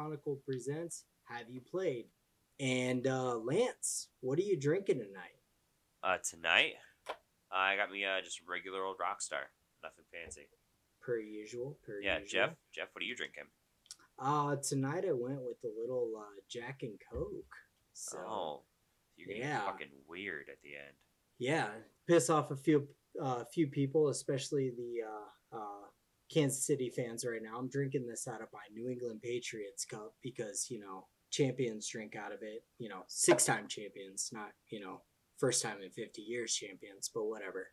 Chronicle presents Have You Played? And uh, Lance, what are you drinking tonight? Uh, tonight, I got me uh, just a regular old Rockstar. Nothing fancy. Per usual. Per Yeah, usual. Jeff. Jeff, what are you drinking? Uh, tonight I went with a little uh, Jack and Coke. So oh, you're getting yeah. fucking weird at the end. yeah, piss off a few uh, few people, especially the uh, uh, Kansas City fans right now. I'm drinking this out of my New England Patriots cup because you know champions drink out of it. You know, six time champions, not you know first time in 50 years champions, but whatever.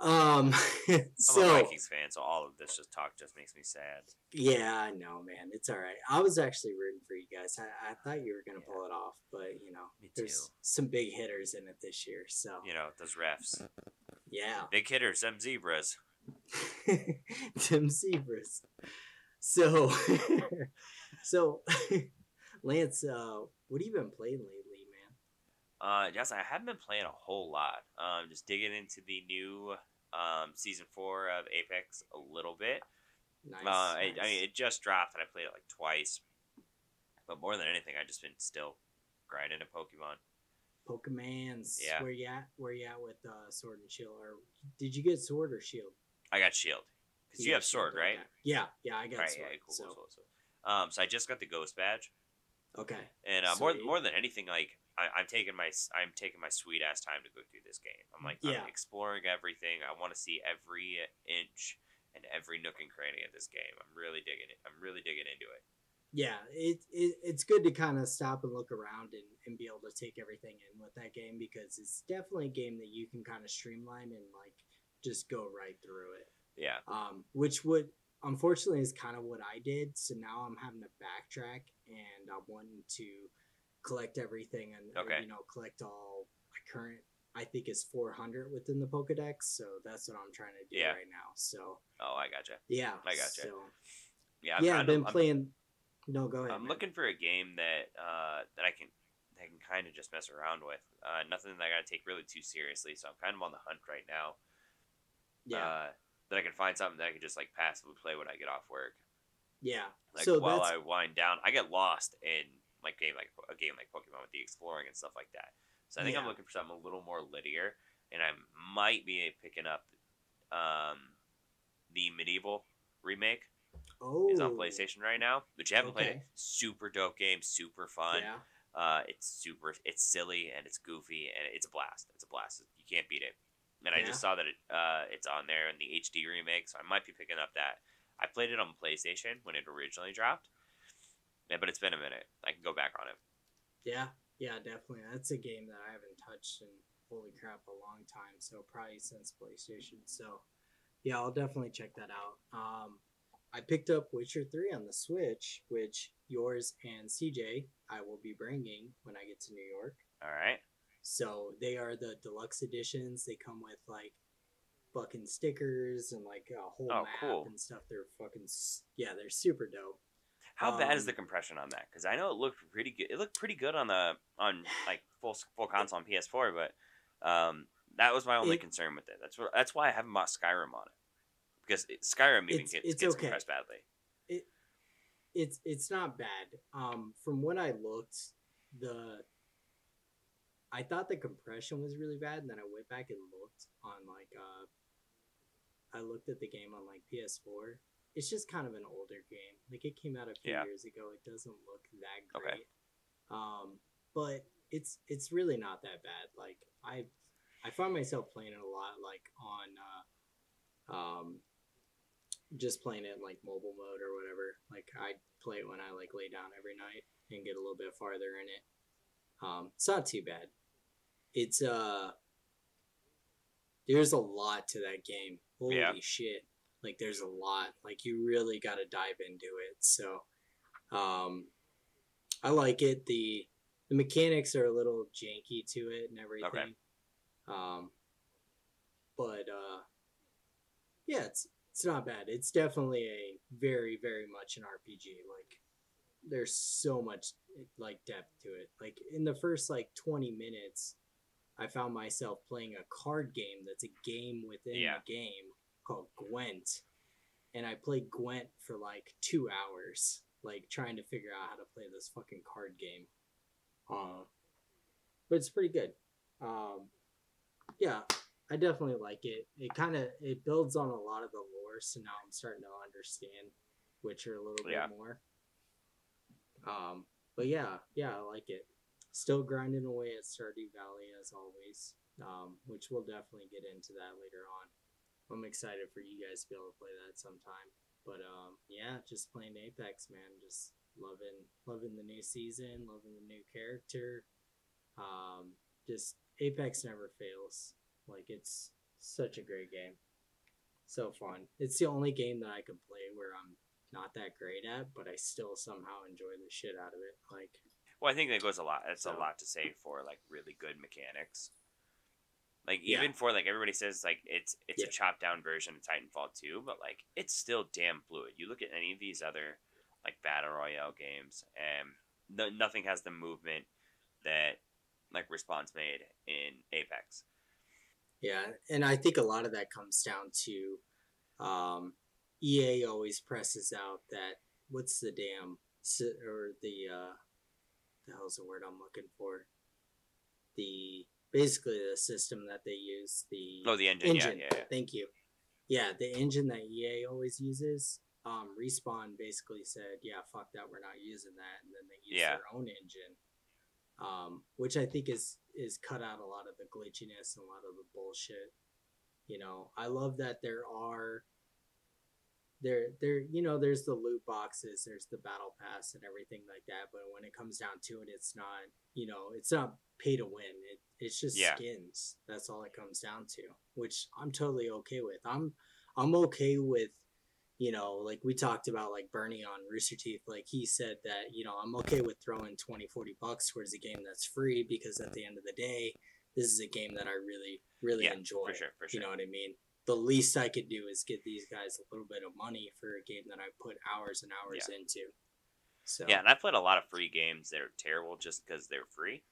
Um, so, I'm a Vikings fan, so all of this just talk just makes me sad. yeah, I know, man. It's all right. I was actually rooting for you guys. I, I thought you were gonna Yeah. pull it off, but you know, Me there's too. some big hitters in it this year. So You know, those refs. yeah, Big hitters, them zebras. Tim Zebras. So, so Lance, uh, what have you been playing lately, man? Uh, yes, I haven't been playing a whole lot. Um, just digging into the new um, season four of Apex a little bit. Nice. uh, I, I mean, it just dropped, and I played it like twice. But more than anything, I just been still grinding a Pokemon. Pokemans. yeah. Where you at? Where you at with uh, Sword and Shield? Or did you get Sword or Shield? I got Shield because you got have Sword, right? Yeah, yeah, I got Right. Sword. Yeah. Cool. so, Cool. Cool. Um, so I just got the Ghost badge, okay. and uh, more more than anything, like I, I'm taking my I'm taking my sweet ass time to go through this game. I'm like Yeah. I'm exploring everything. I want to see every inch and every nook and cranny of this game. I'm really digging it. I'm really digging into it. yeah, it, it it's good to kind of stop and look around and, and be able to take everything in with that game because it's definitely a game that you can kind of streamline and like just go right through it. Yeah. Um, which would unfortunately is kind of what I did. So now I'm having to backtrack and I'm wanting to collect everything and uh, Okay. you know collect all my current. I think is 400 within the Pokedex, so that's what I'm trying to do Yeah. right now. So Oh, I gotcha. yeah, I gotcha. So, Yeah. I'm yeah, I've been I'm- playing. No, go ahead. I'm man. looking for a game that uh, that I can I can kind of just mess around with. Uh, nothing that I gotta take really too seriously. So I'm kind of on the hunt right now. Yeah, Uh, that I can find something that I can just like passively play when I get off work. yeah. Like so while that's I wind down, I get lost in like game like a game like Pokemon with the exploring and stuff like that. So I think I'm looking for something a little more linear, and I might be picking up um, the medieval remake. oh, is on PlayStation right now, but you haven't played it. Super dope game, super fun. Yeah, Uh, it's super, it's silly and it's goofy and it's a blast. It's a blast. You can't beat it. And I just saw that it, uh, it's on there in the HD remake, so I might be picking up that. I played it on PlayStation when it originally dropped, yeah, but it's been a minute. I can go back on it. yeah, yeah. Definitely, that's a game that I haven't touched in holy crap a long time. So probably since PlayStation. So yeah, I'll definitely check that out. Um, I picked up Witcher Three on the Switch, which yours and CJ I will be bringing when I get to New York. All right. So they are the deluxe editions. They come with like fucking stickers and like a whole Oh, map cool. and stuff. They're fucking yeah, they're super dope. How bad is Um, the compression on that? Because I know it looked pretty good. It looked pretty good on the on like full full console on PS4, but um, that was my only It- concern with it. That's what that's why I haven't bought Skyrim on it because it, Skyrim even It's- gets, it's gets okay. compressed badly. It, It's it's not bad. Um, from when I looked, the I thought the compression was really bad, and then I went back and looked on like uh, I looked at the game on like PS4. It's just kind of an older game. Like it came out a few Yeah. years ago. It doesn't look that Okay. great. Um, but it's it's really not that bad. Like I I find myself playing it a lot, like on uh, um, just playing it in like mobile mode or whatever. Like I play it when I like lay down every night and get a little bit farther in it. Um, it's not too bad. It's uh, there's a lot to that game. Holy Yeah. shit! Like there's a lot. Like you really got to dive into it. So, um, I like it. the The mechanics are a little janky to it and everything. Okay. Um, but uh, yeah, it's it's not bad. It's definitely a very very much an RPG. Like there's so much like depth to it. Like in the first like 20 minutes, I found myself playing a card game that's a game within Yeah. the game called Gwent. And I played Gwent for like two hours. like trying to figure out how to play this fucking card game. Uh, but it's pretty good. Um, yeah, I definitely like it. It kind of it builds on a lot of the lore, so now I'm starting to understand Witcher a little Yeah. bit more. Um, but yeah, yeah, I like it. Still grinding away at Stardew Valley as always, um, which we'll definitely get into that later on. I'm excited for you guys to be able to play that sometime. But um, yeah, just playing Apex, man. Just loving loving the new season, loving the new character. Um, just Apex never fails. Like it's such a great game. So fun. It's the only game that I can play where I'm not that great at, but I still somehow enjoy the shit out of it. Like Well, I think that goes a lot. It's a lot to say for like really good mechanics. Like Yeah. even for like everybody says like it's it's Yeah. a chopped down version of Titanfall 2, but like it's still damn fluid. You look at any of these other like battle royale games, and no, nothing has the movement that like Respawn made in Apex. Yeah, and I think a lot of that comes down to um, EA always presses out that what's the damn or the uh, the hell's the word I'm looking for? The basically the system that they use the Oh, the engine, engine. yeah, yeah, yeah. Thank you. Yeah, the engine that EA always uses. Um, Respawn basically said, "Yeah, fuck that, we're not using that," and then they use Yeah. their own engine, um, which I think is is cut out a lot of the glitchiness and a lot of the bullshit. You know, I love that there are there there you know there's the loot boxes, there's the battle pass and everything like that, but when it comes down to it, it's not you know it's not pay to win. It it's just Yeah. skins. That's all it comes down to, which I'm totally okay with. I'm I'm okay with you know, like we talked about like Bernie on Rooster Teeth, like he said that, you know, I'm okay with throwing 20, 40 bucks towards a game that's free because at the end of the day, this is a game that I really, really Yeah, enjoy. for sure, for sure. You know what I mean? The least I could do is get these guys a little bit of money for a game that I put hours and hours into. So Yeah, and I played a lot of free games that are terrible just because they're free,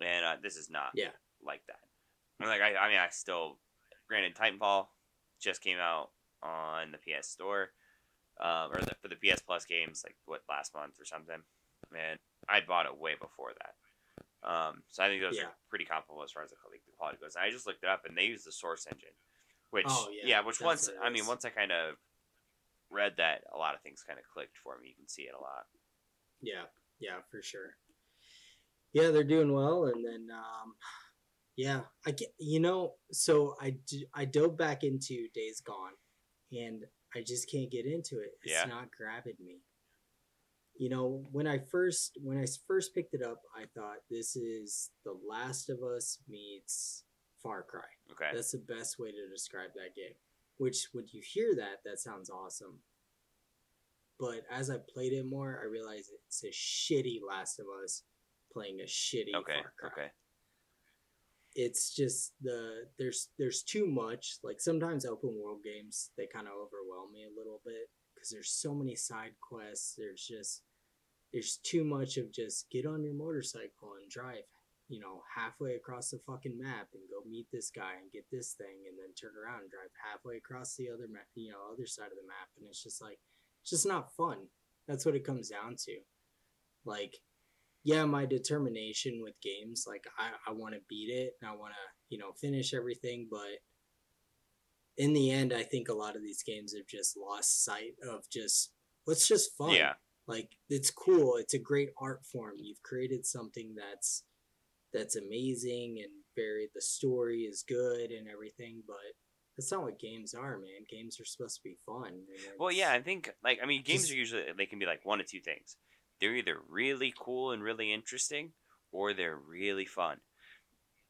and uh, this is not Yeah. like that. Like I, I mean, I still, granted, Titanfall just came out on the PS Store, um, or the, for the PS Plus games, like what last month or something, and I bought it way before that. Um, so I think those Yeah. are pretty comparable as far as the, like, the quality goes. And I just looked it up, and they use the Source engine, which Oh, yeah, yeah, which once I mean once I kind of read that, a lot of things kind of clicked for me. You can see it a lot. Yeah, yeah, for sure. Yeah, they're doing well, and then um, yeah, I get you know. So I I dove back into Days Gone, and I just can't get into it. It's Yeah. not grabbing me. You know, when I first when I first picked it up, I thought this is The Last of Us meets Far Cry. Okay. That's the best way to describe that game. Which, when you hear that, that sounds awesome. But as I played it more, I realized it's a shitty Last of Us playing a shitty Okay. Far Cry. Okay. It's just the there's there's too much. Like sometimes open world games they kind of overwhelm me a little bit because there's so many side quests. There's just there's too much of just get on your motorcycle and drive you know, halfway across the fucking map and go meet this guy and get this thing and then turn around and drive halfway across the other map, you know, other side of the map. And it's just like, it's just not fun. That's what it comes down to. Like, yeah, my determination with games, like, I, I want to beat it and I want to, you know, finish everything. But in the end, I think a lot of these games have just lost sight of just, what's just fun. Yeah. Like, it's cool. It's a great art form. You've created something that's, that's amazing and very the story is good and everything but that's not what games are man games are supposed to be fun Well, yeah, I think like I mean, games Just- are usually they can be like one of two things. They're either really cool and really interesting, or they're really fun.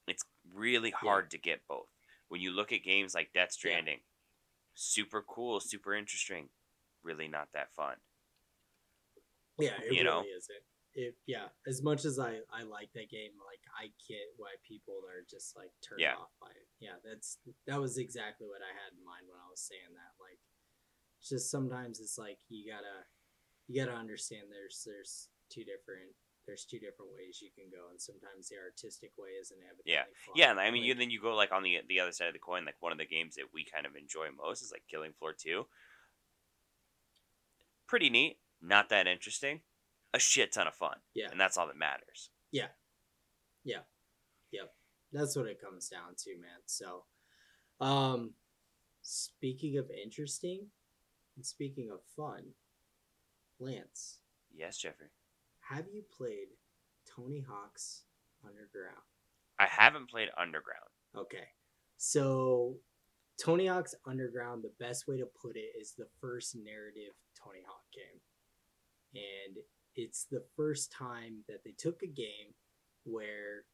It's really hard to get both. When you look at games like Death Stranding, super cool, super interesting, really not that fun. yeah it you really know? isn't it yeah as much as i i like that game like i get why people are just like turned Yeah. off by it yeah that's that was exactly what i had in mind when i was saying that like just sometimes it's like you gotta you gotta understand there's there's two different there's two different ways you can go and sometimes the artistic way isn't evidently Yeah. Yeah, and I mean, you then you go like on the the other side of the coin. Like one of the games that we kind of enjoy most is like Killing Floor Two. Pretty neat. not that interesting, a shit ton of fun. Yeah. And that's all that matters. Yeah. Yeah. Yep. That's what it comes down to, man. So, um, speaking of interesting and speaking of fun, Lance. Yes, Jeffrey. Have you played Tony Hawk's Underground? I haven't played Underground. Okay. So, Tony Hawk's Underground, the best way to put it is the first narrative Tony Hawk game. And it's the first time that they took a game where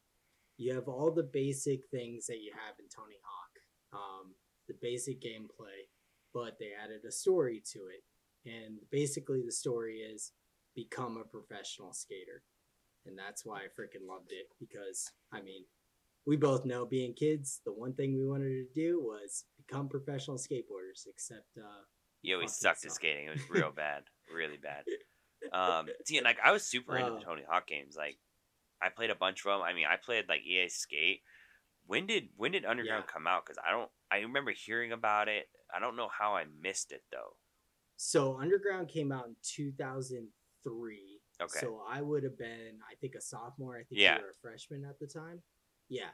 you have all the basic things that you have in Tony Hawk, um, the basic gameplay, but they added a story to it. And basically, the story is become a professional skater. And that's why I freaking loved it because, I mean, we both know being kids, the one thing we wanted to do was become professional skateboarders, except, uh, yeah, we sucked at skating. It was real bad, really bad. Um, see, like I was super into the Tony Hawk games. Like, I played a bunch of them. I mean, I played like EA Skate. When did when did Underground Yeah. come out? Because I don't. I remember hearing about it. I don't know how I missed it though. So Underground came out in 2003. Okay. So I would have been, I think, a sophomore. I think Yeah. you were a freshman at the time. Yeah.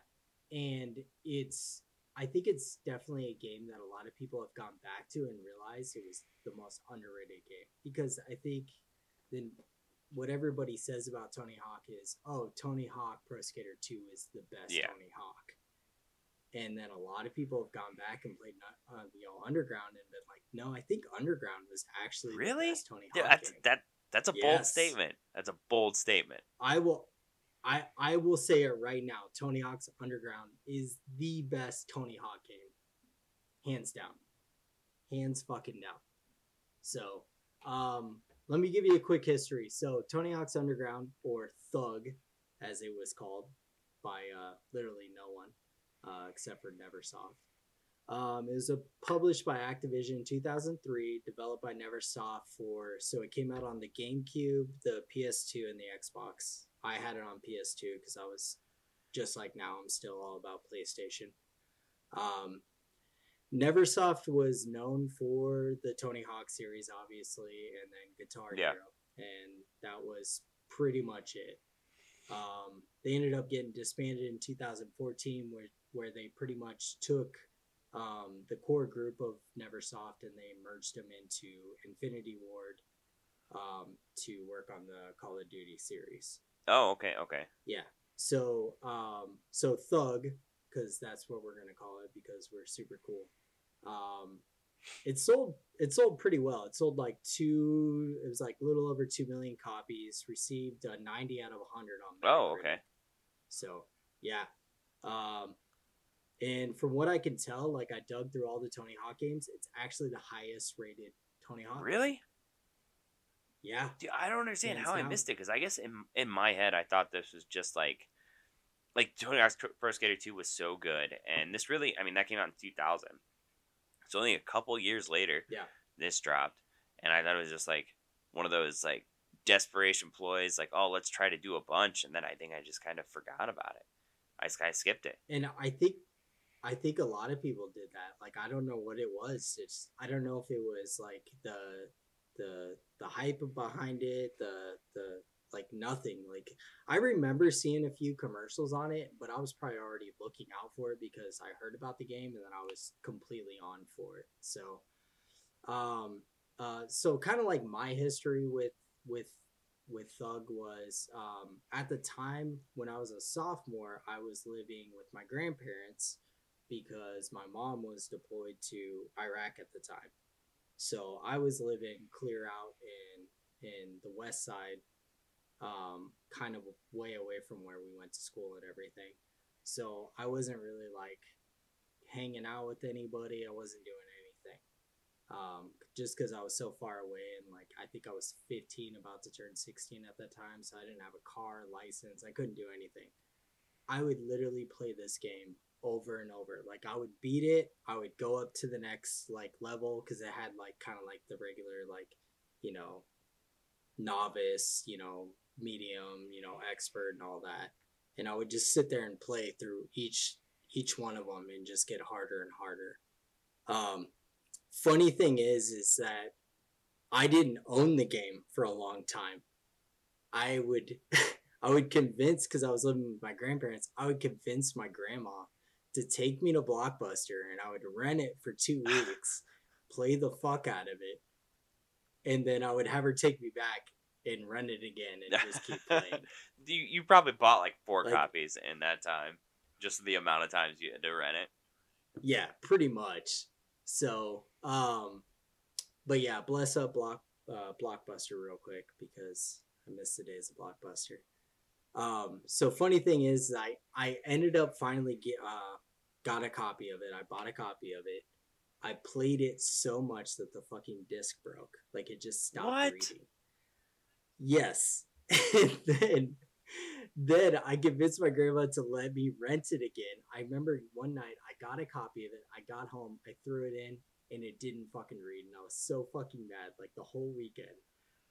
And it's, I think it's definitely a game that a lot of people have gone back to and realized it was the most underrated game because I think then what everybody says about Tony Hawk is, oh, Tony Hawk Pro Skater 2 is the best Yeah. Tony Hawk. And then a lot of people have gone back and played uh, you know Underground and been like, no, I think Underground was actually Really? the best Tony Yeah, Hawk that's game. that. That's a bold statement. That's a bold statement. I will, I I will say it right now. Tony Hawk's Underground is the best Tony Hawk game, hands down, hands fucking down. So, um, let me give you a quick history. So, Tony Hawk's Underground, or Thug, as it was called by uh, literally no one uh, except for NeverSoft. Um, it was a, published by Activision in 2003, developed by NeverSoft for, so it came out on the GameCube, the PS2, and the Xbox. I had it on PS2 because I was just like now, I'm still all about PlayStation. Um, Neversoft was known for the Tony Hawk series, obviously, and then Guitar Yeah. Hero, and that was pretty much it. Um, they ended up getting disbanded in 2014, where where they pretty much took um, the core group of Neversoft and they merged them into Infinity Ward um, to work on the Call of Duty series. Oh, okay, okay. Yeah. So, um, so Thug, because that's what we're gonna call it because we're super cool. Um, it sold. It sold pretty well. It sold like two. It was like a little over two million copies. Received a ninety out of hundred on. Oh, okay. So yeah. Um, and from what I can tell, like I dug through all the Tony Hawk games, it's actually the highest rated Tony Hawk. Really? Yeah. Dude, I don't understand how I missed it because I guess in in my head I thought this was just like like Tony Hawk's Pro Skater Two was so good, and this really I mean that came out in two thousand, so only a couple years later, Yeah. this dropped, and I thought it was just like one of those like desperation ploys, like oh let's try to do a bunch, and then I think I just kind of forgot about it. I of skipped it. and I think I think a lot of people did that. Like I don't know what it was. It's I don't know if it was like the the the hype behind it, the the like nothing. Like I remember seeing a few commercials on it, but I was probably already looking out for it because I heard about the game and then I was completely on for it. So um uh so kind of like my history with with with Thug was um, at the time when I was a sophomore, I was living with my grandparents because my mom was deployed to Iraq at the time. So I was living clear out in in the west side, um, kind of way away from where we went to school and everything. So I wasn't really like hanging out with anybody. I wasn't doing anything um, just because I was so far away and like I think I was 15, about to turn 16 at that time, so I didn't have a car license. I couldn't do anything. I would literally play this game over and over. Like I would beat it, I would go up to the next like level because it had like kind of like the regular like you know novice, you know medium, you know expert and all that, and I would just sit there and play through each each one of them and just get harder and harder. Um, funny thing is is that I didn't own the game for a long time. I would I would convince because I was living with my grandparents, I would convince my grandma to take me to Blockbuster and I would rent it for two weeks, play the fuck out of it, and then I would have her take me back and run it again and just keep playing. you you probably bought like four Like- copies in that time, just the amount of times you had to rent it. Yeah, pretty much. So, um, but yeah, bless up Block uh, Blockbuster real quick because I missed the days of Blockbuster. Um, so funny thing is, I I ended up finally get uh got a copy of it. I bought a copy of it. I played it so much that the fucking disc broke. Like it just stopped What? reading. Yes, and then then I convinced my grandma to let me rent it again. I remember one night I got a copy of it. I got home, I threw it in, and it didn't fucking read. And I was so fucking mad, like the whole weekend.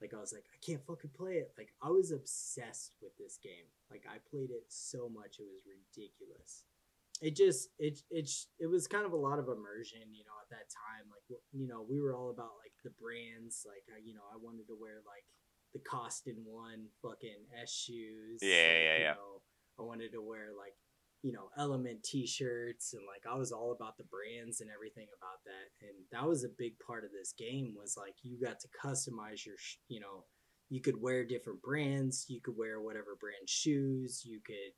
Like I was like, I can't fucking play it. Like I was obsessed with this game. Like I played it so much, it was ridiculous. It just it it it was kind of a lot of immersion, you know, at that time. Like you know, we were all about like the brands. Like you know, I wanted to wear like the Costin one fucking S shoes. Yeah, yeah, you yeah. know, I wanted to wear like you know Element T-shirts and like I was all about the brands and everything about that. And that was a big part of this game was like you got to customize your sh- you know you could wear different brands. You could wear whatever brand shoes. You could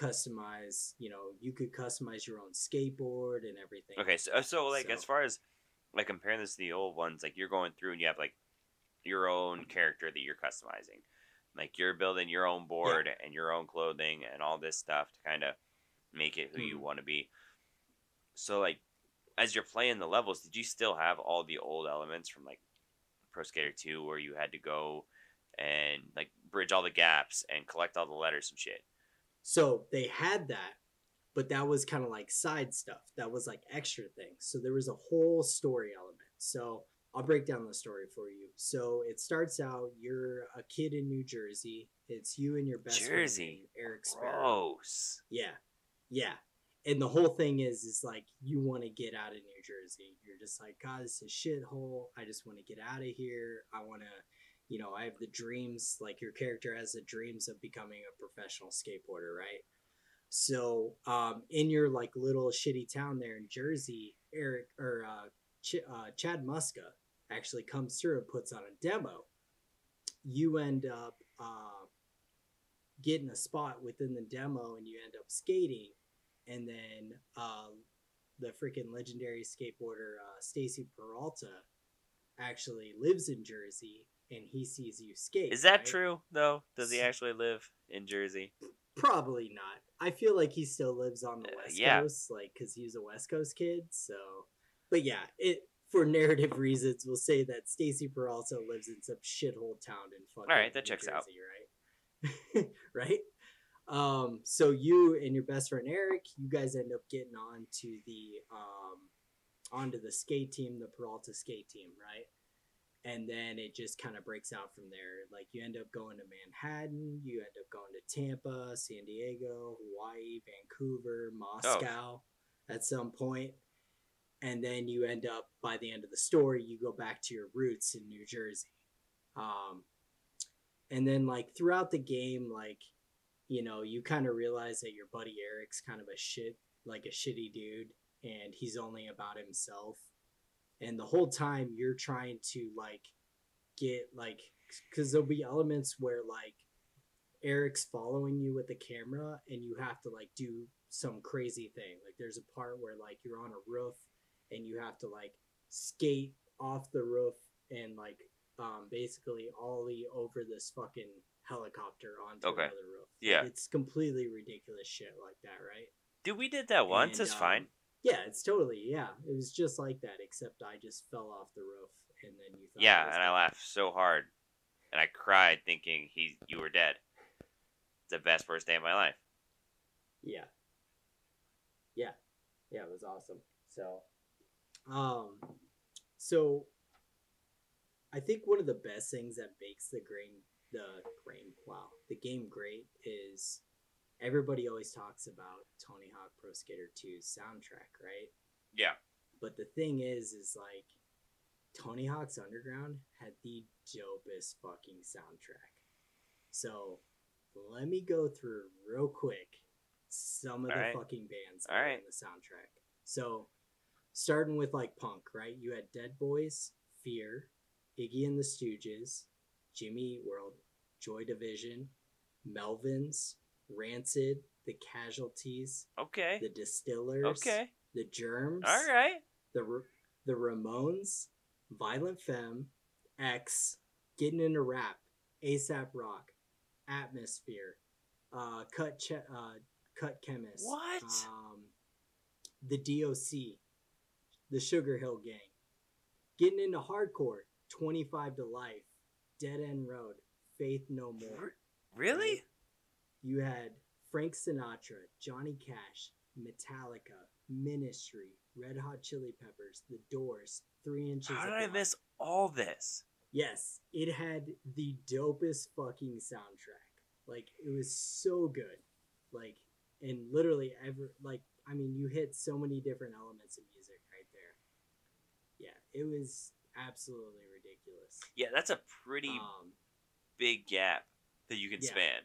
customize. You know, you could customize your own skateboard and everything. Okay, so so like So- as far as like comparing this to the old ones, like you're going through and you have like your own character that you're customizing. Like you're building your own board and your own clothing and all this stuff to kind of make it who you Mhm. want to be. So like as you're playing the levels, did you still have all the old elements from like Pro Skater 2 where you had to go and like bridge all the gaps and collect all the letters and shit? So they had that, but that was kind of like side stuff. That was like extra things. So there was a whole story element. So I'll break down the story for you. So it starts out you're a kid in New Jersey. It's you and your best Jersey. friend Eric Sparrow. Gross. Yeah, yeah. And the whole thing is, is like you want to get out of New Jersey. You're just like, God, this is a shithole. I just want to get out of here. I want to, you know, I have the dreams. Like your character has the dreams of becoming a professional skateboarder, right? So, um, in your like little shitty town there in Jersey, Eric or uh, Ch- uh, Chad Muska actually comes through and puts on a demo. You end up uh, getting a spot within the demo, and you end up skating, and then uh, the freaking legendary skateboarder uh, Stacy Peralta actually lives in Jersey, and he sees you skate. Is that right? true though? Does he actually live in Jersey? Probably not. I feel like he still lives on the Uh, West yeah. Coast, like because he was a West Coast kid. So, but yeah, it for narrative reasons, we'll say that Stacy Peralta lives in some shithole town in fucking. All right, that New checks out. Jersey, Right, right. Um, so you and your best friend Eric, you guys end up getting on to the um, onto the skate team, the Peralta skate team, right? and then it just kind of breaks out from there. Like you end up going to Manhattan, you end up going to Tampa, San Diego, Hawaii, Vancouver, Moscow at some point. And then you end up by the end of the story, you go back to your roots in New Jersey. Um, and then like throughout the game, like you know, you kind of realize that your buddy Eric's kind of a shit, like a shitty dude, and he's only about himself and the whole time you're trying to like get like because there'll be elements where like eric's following you with the camera and you have to like do some crazy thing like there's a part where like you're on a roof and you have to like skate off the roof and like um basically ollie over this fucking helicopter onto Okay. another roof Yeah. it's completely ridiculous shit like that right Dude, we did that once. And, it's um, fine. yeah, it's totally yeah. It was just like that, except I just fell off the roof, and then you. Thought Yeah, and I laughed so hard, and I cried thinking he you were dead. It's the best first day of my life. Yeah. Yeah, yeah, it was awesome. So, um, so I think one of the best things that makes the grain, the grain, wow, the game great is everybody always talks about Tony Hawk Pro Skater 2's soundtrack, right? Yeah. But the thing is, is like Tony Hawk's Underground had the dopest fucking soundtrack. So let me go through real quick some of All the right. fucking bands All right. in the soundtrack. So starting with like punk, right? You had Dead Boys, Fear, Iggy and the Stooges, Jimmy World, Joy Division, Melvins, Rancid, The Casualties, Okay. The Distillers, Okay. The Germs, All right. the the Ramones, Violent Femme, X, Getting into Rap, Aesop Rock, Atmosphere, uh, Cut che- uh, Cut Chemist, What? Um, the DOC, the Sugar Hill Gang, Getting into Hardcore, Twenty Five to Life, Dead End Road, Faith No More. Really? You had Frank Sinatra, Johnny Cash, Metallica, Ministry, Red Hot Chili Peppers, The Doors, Three Inches. How did I miss all this? Yes, it had the dopest fucking soundtrack. Like it was so good. Like and literally ever like I mean you hit so many different elements of music right there. Yeah, it was absolutely ridiculous. Yeah, that's a pretty Um big gap that you can yeah. span.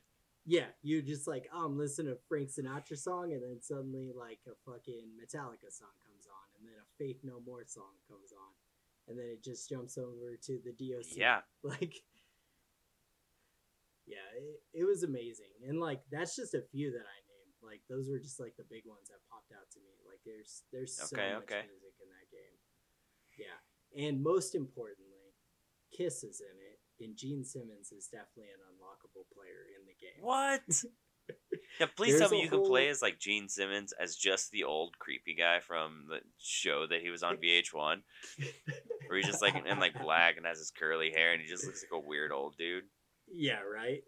Yeah, you just like, oh, I'm listening to Frank Sinatra song, and then suddenly like a fucking Metallica song comes on, and then a Faith No More song comes on, and then it just jumps over to the DOC. Yeah. like, yeah, it, it was amazing, and like that's just a few that I named. Like those were just like the big ones that popped out to me. Like there's there's so Okay, much okay. music in that game. Yeah, and most importantly, Kiss is in it, and Gene Simmons is definitely an unlockable player in the game. What? yeah, please tell me a you can play as like Gene Simmons as just the old creepy guy from the show that he was on VH1, where he's just like in like black and has his curly hair and he just looks like a weird old dude. Yeah, right.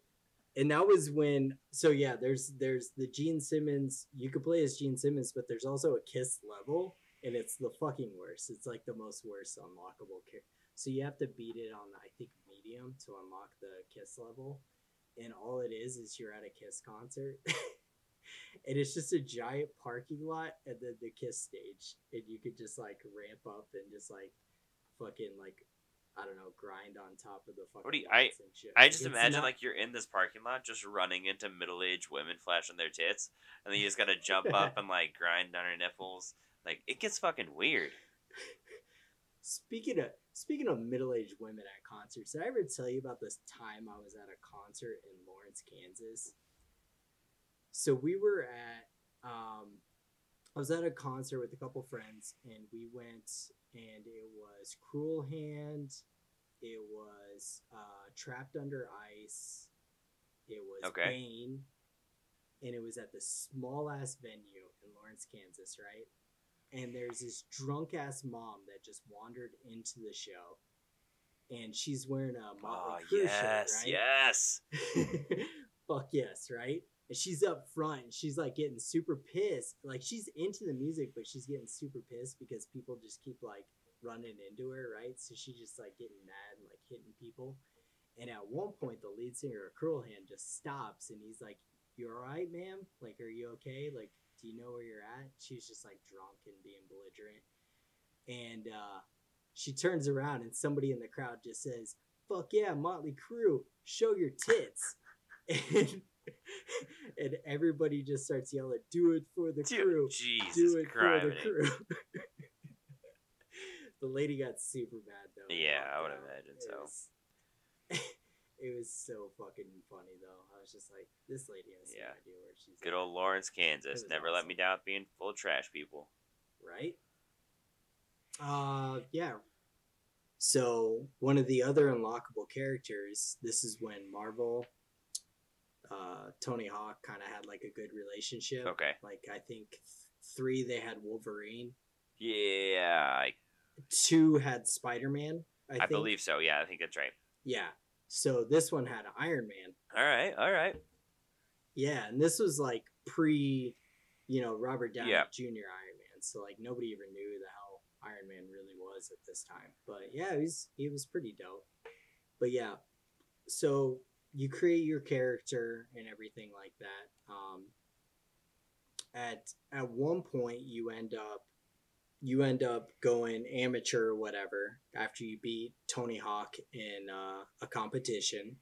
And that was when so yeah, there's there's the Gene Simmons you could play as Gene Simmons, but there's also a Kiss level, and it's the fucking worst. It's like the most worst unlockable kick. So you have to beat it on I think medium to unlock the Kiss level. And all it is is you're at a Kiss concert. and it's just a giant parking lot and then the Kiss stage. And you could just like ramp up and just like fucking like I don't know, grind on top of the fucking What do you- I- and shit. I just it's imagine not- like you're in this parking lot just running into middle aged women flashing their tits, and then you just gotta jump up and like grind on her nipples. Like it gets fucking weird. Speaking of speaking of middle aged women at concerts, did I ever tell you about this time I was at a concert in Lawrence, Kansas? So we were at um I was at a concert with a couple friends and we went and it was Cruel Hand, it was uh Trapped Under Ice, it was Okay. Bane, and it was at the small ass venue in Lawrence, Kansas, right? And there's this drunk ass mom that just wandered into the show, and she's wearing a Motley Oh Crue yes, shirt, right? yes. Fuck yes, right? And she's up front, and she's like getting super pissed. Like she's into the music, but she's getting super pissed because people just keep like running into her, right? So she's just like getting mad and like hitting people. And at one point, the lead singer of Cruel Hand just stops, and he's like, "You all right, ma'am? Like, are you okay? Like, do you know where you're at?" She's just like drunk and being belligerent, and uh, she turns around, and somebody in the crowd just says, "Fuck yeah, Motley Crue, show your tits!" and, and everybody just starts yelling, "Do it for the Dude, crew! Jesus Do it Christ. for the crew!" the lady got super mad though. Yeah, I would imagine so. It was so fucking funny though. I was just like, this lady has Yeah. no idea where she's Good at, old Lawrence, Kansas. Never let me awesome. down being full of trash people. right? Uh, yeah. So one of the other unlockable characters. This is when Marvel, uh, Tony Hawk kind of had like a good relationship. Okay. Like I think th- three they had Wolverine, Yeah, I, two had Spider Man. I, I believe so. Yeah, I think that's right. Yeah. So this one had Iron Man. All right, all right. Yeah, and this was like pre, you know, Robert Downey Yeah. Jr. Iron Man. So like nobody ever knew the hell Iron Man really was at this time. But yeah, he was he was pretty dope. But yeah, so you create your character and everything like that. Um, at at one point, you end up you end up going amateur or whatever after you beat Tony Hawk in uh, a competition,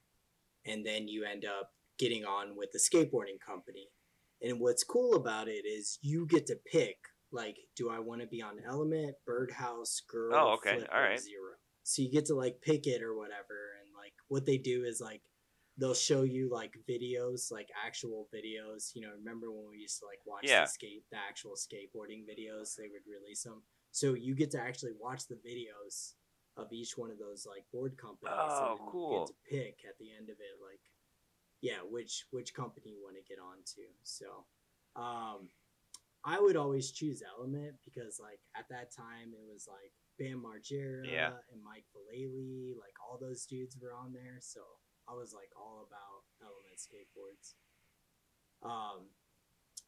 and then you end up getting on with the skateboarding company. And what's cool about it is you get to pick like, do I want to be on Element, Birdhouse, Girl, Oh, okay. All. Zero? So you get to like pick it or whatever, and like what they do is like they'll show you like videos, like actual videos. You know, remember when we used to like watch Yeah. the skate, the actual skateboarding videos? They would release them, so you get to actually watch the videos of each one of those like board companies. Oh, and You cool. get to pick at the end of it, like yeah, which which company you want to get on to. So, um, I would always choose Element because like at that time it was like Bam Margera Yeah. and Mike Vallely, like all those dudes were on there. So I was like all about Element skateboards. Um,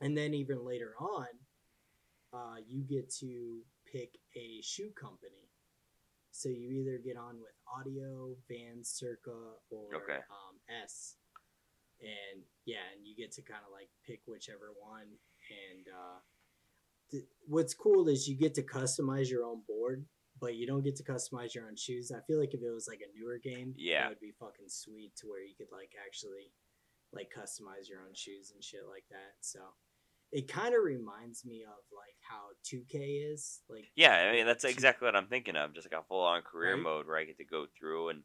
and then even later on, uh, you get to pick a shoe company. So you either get on with Adio, Vans, Circa, or Okay. um, S. And yeah, and you get to kind of like pick whichever one. And uh, th- what's cool is you get to customize your own board, but you don't get to customize your own shoes. I feel like if it was like a newer game, Yeah. it would be fucking sweet to where you could like actually like customize your own shoes and shit like that. So it kind of reminds me of like how 2K is like Yeah, I mean that's exactly what I'm thinking of. Just like a full on career Right. mode where I get to go through and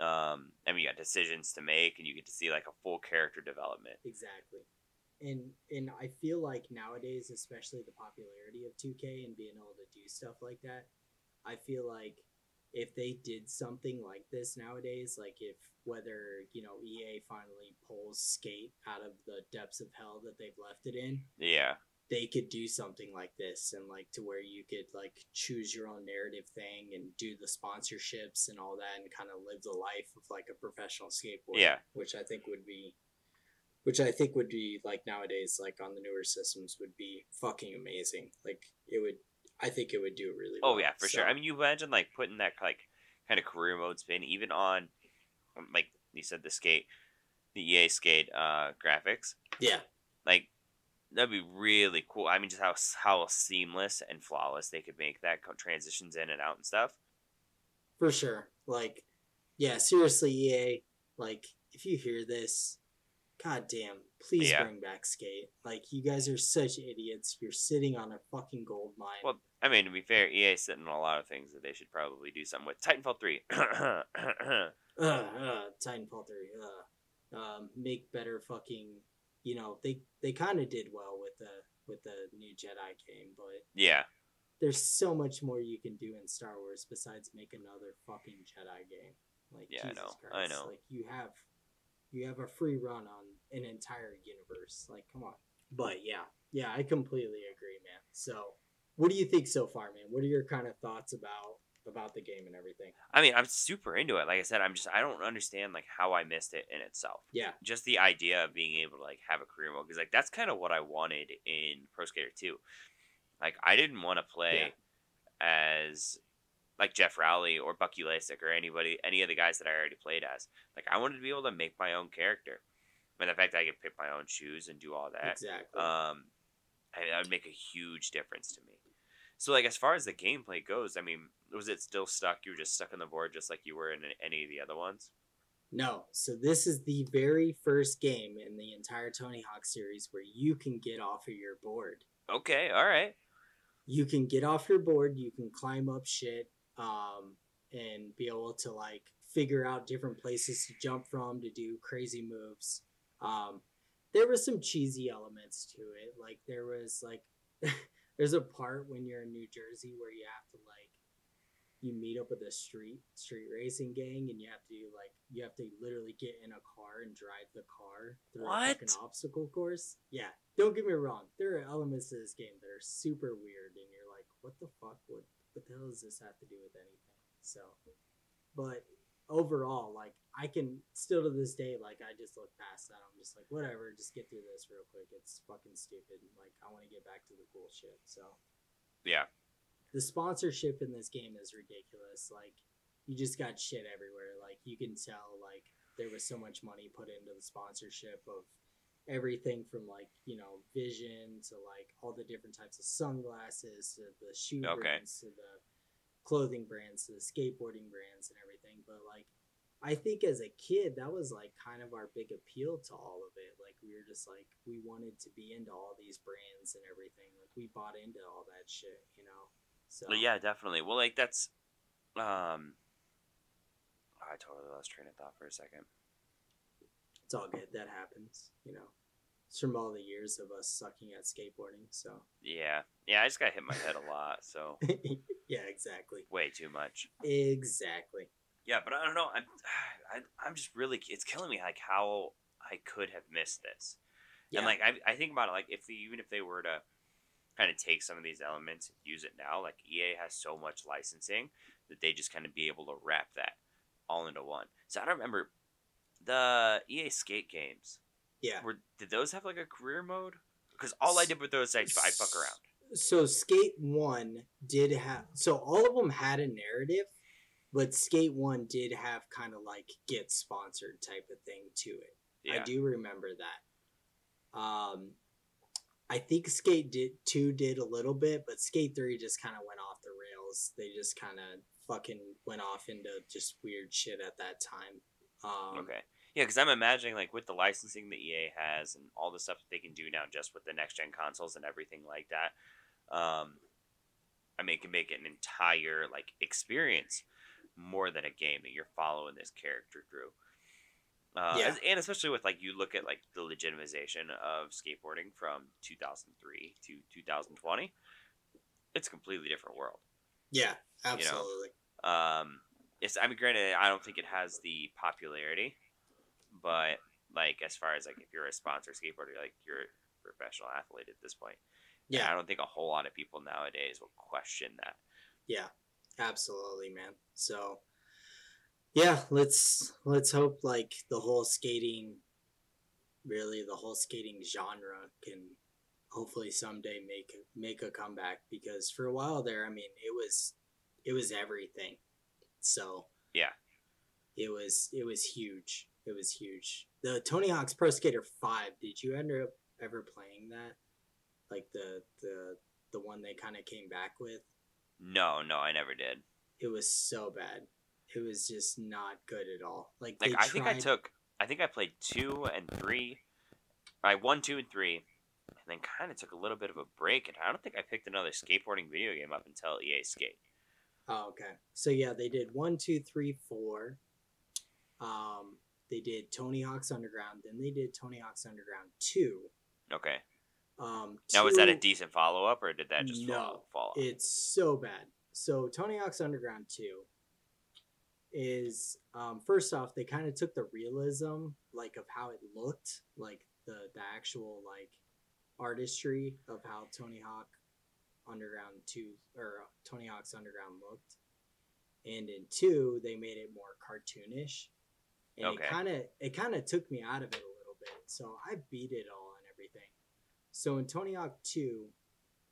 um I mean you got decisions to make and you get to see like a full character development. Exactly. And and I feel like nowadays, especially the popularity of 2K and being able to do stuff like that, I feel like if they did something like this nowadays, like if whether, you know, EA finally pulls skate out of the depths of hell that they've left it in, Yeah. they could do something like this and like to where you could like choose your own narrative thing and do the sponsorships and all that and kind of live the life of like a professional skateboarder. Yeah. Which I think would be which I think would be like nowadays, like on the newer systems would be fucking amazing. Like it would I think it would do really well. Oh yeah, for sure. I mean, you imagine like putting that like kind of career mode spin even on um, like you said the skate, the EA skate uh, graphics. Yeah. Like that'd be really cool. I mean, just how how seamless and flawless they could make that transitions in and out and stuff. For sure. Like yeah, seriously, EA, like if you hear this, god damn, please Yeah. bring back skate. Like you guys are such idiots. You're sitting on a fucking gold mine. Well, I mean, to be fair, EA sitting on a lot of things that they should probably do something with. Titanfall three. uh, uh, Titanfall three. Uh, um, make better fucking. You know they they kind of did well with the with the new Jedi game, but yeah, there's so much more you can do in Star Wars besides make another fucking Jedi game. Like Yeah, I Jesus know, I know. Like you have you have a free run on an entire universe. Like come on. But yeah, yeah, I completely agree, man. So, what do you think so far, man? What are your kind of thoughts about about the game and everything? I mean, I'm super into it. Like I said, I'm just I don't understand like how I missed it in itself. Yeah, just the idea of being able to like have a career mode because like that's kind of what I wanted in Pro Skater 2. Like I didn't want to play as like Geoff Rowley or Bucky Lasek or anybody any of the guys that I already played as. Like I wanted to be able to make my own character. And the fact that I could pick my own shoes and do all that, exactly. um, I, that would make a huge difference to me. So like as far as the gameplay goes, I mean, was it still stuck? You were just stuck on the board just like you were in any of the other ones? No, so this is the very first game in the entire Tony Hawk series where you can get off of your board. Okay, all right. you can get off your board, you can climb up shit, um, and be able to like figure out different places to jump from to do crazy moves. Um, there was some cheesy elements to it, like there was like there's a part when you're in New Jersey where you have to like you meet up with a street street racing gang and you have to like you have to literally get in a car and drive the car through What? a obstacle course. Yeah, don't get me wrong. There are elements to this game that are super weird, and you're like, what the fuck? What what the hell does this have to do with anything? So, but overall, like I can still to this day, like I just look past that. I'm just like, whatever, just get through this real quick. It's fucking stupid. Like I want to get back to the cool shit. So Yeah. the sponsorship in this game is ridiculous. Like you just got shit everywhere. Like you can tell like there was so much money put into the sponsorship of everything from like you know vision to like all the different types of sunglasses to the shoe Okay. brands to the clothing brands to the skateboarding brands and everything but like i think as a kid that was like kind of our big appeal to all of it like we were just like we wanted to be into all these brands and everything like we bought into all that shit you know so But yeah, definitely. Well, like that's, um, I totally lost train of thought for a second. It's all good that happens you know it's from all the years of us sucking at skateboarding so Yeah, yeah. I just got hit my head a lot, so yeah exactly way too much. exactly Yeah, but I don't know. I'm, I, I'm just really. It's killing me like how I could have missed this. yeah And like I, I think about it like if they, even if they were to kind of take some of these elements and use it now, like EA has so much licensing that they just kind of be able to wrap that all into one. So I don't remember the EA Skate games. yeah Were did those have like a career mode? Because all I did with those, I, I fuck around. so skate one did have so all of them had a narrative but skate one did have kind of like get sponsored type of thing to it Yeah. i do remember that um i think skate did two did a little bit but skate three just kind of went off the rails they just kind of fucking went off into just weird shit at that time um Okay. Yeah, because I'm imagining like with the licensing that EA has and all the stuff that they can do now just with the next gen consoles and everything like that. Um, I mean, it can make it an entire like experience more than a game that you're following this character through. Uh, Yeah. and especially with like you look at like the legitimization of skateboarding from 2003 to 2020, it's a completely different world. yeah absolutely Um, it's I mean, granted, I don't think it has the popularity, but like as far as like if you're a sponsor skateboarder, like you're a professional athlete at this point. And yeah I don't think a whole lot of people nowadays will question that. Yeah, absolutely, man. So, yeah, let's let's hope like the whole skating, really the whole skating genre can hopefully someday make make a comeback because for a while there, I mean, it was it was everything. So Yeah. it was it was huge. It was huge. The Tony Hawk's Pro Skater Five. Did you end up ever playing that? Like the the the one they kind of came back with No, no, I never did. it was so bad. It was just not good at all. Like, Like I think I took, I think I played two and three. I won two and three, and then kind of took a little bit of a break. And I don't think I picked another skateboarding video game up until EA Skate. Oh, okay. So yeah, they did one, two, three, four. Um, they did Tony Hawk's Underground. Then they did Tony Hawk's Underground two. Okay. Um, Now was that a decent follow up, or did that just No, fall, fall off? It's so bad. So Tony Hawk's Underground 2 is um, first off they kind of took the realism like of how it looked, like the the actual like artistry of how Tony Hawk Underground 2 or uh, Tony Hawk's Underground looked. And in 2 they made it more cartoonish. And Okay. it kind of it kind of took me out of it a little bit. So I beat it all and everything. So in Tony Hawk 2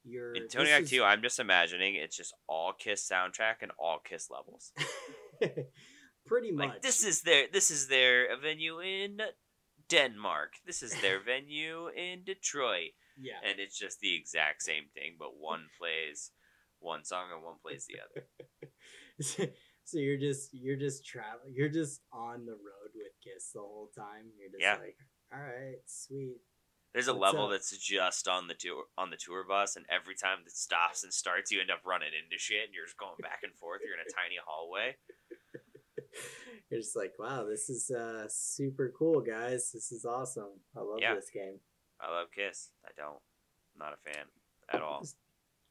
you're In Tony Hawk is- 2, I'm just imagining it's just all Kiss soundtrack and all Kiss levels. Pretty much. Like this is their this is their venue in Denmark. This is their venue in Detroit, yeah. and it's just the exact same thing, but one plays one song and one plays the other. so you're just you're just traveling. You're just on the road with Kiss the whole time. You're just Yeah. like, all right, sweet. There's a What's level up? that's just on the tour on the tour bus, and every time it stops and starts, you end up running into shit, and you're just going back and forth. You're in a tiny hallway. You're just like, wow, this is uh super cool, guys. This is awesome. I love Yeah. this game. I love Kiss. I don't. I'm not a fan at all.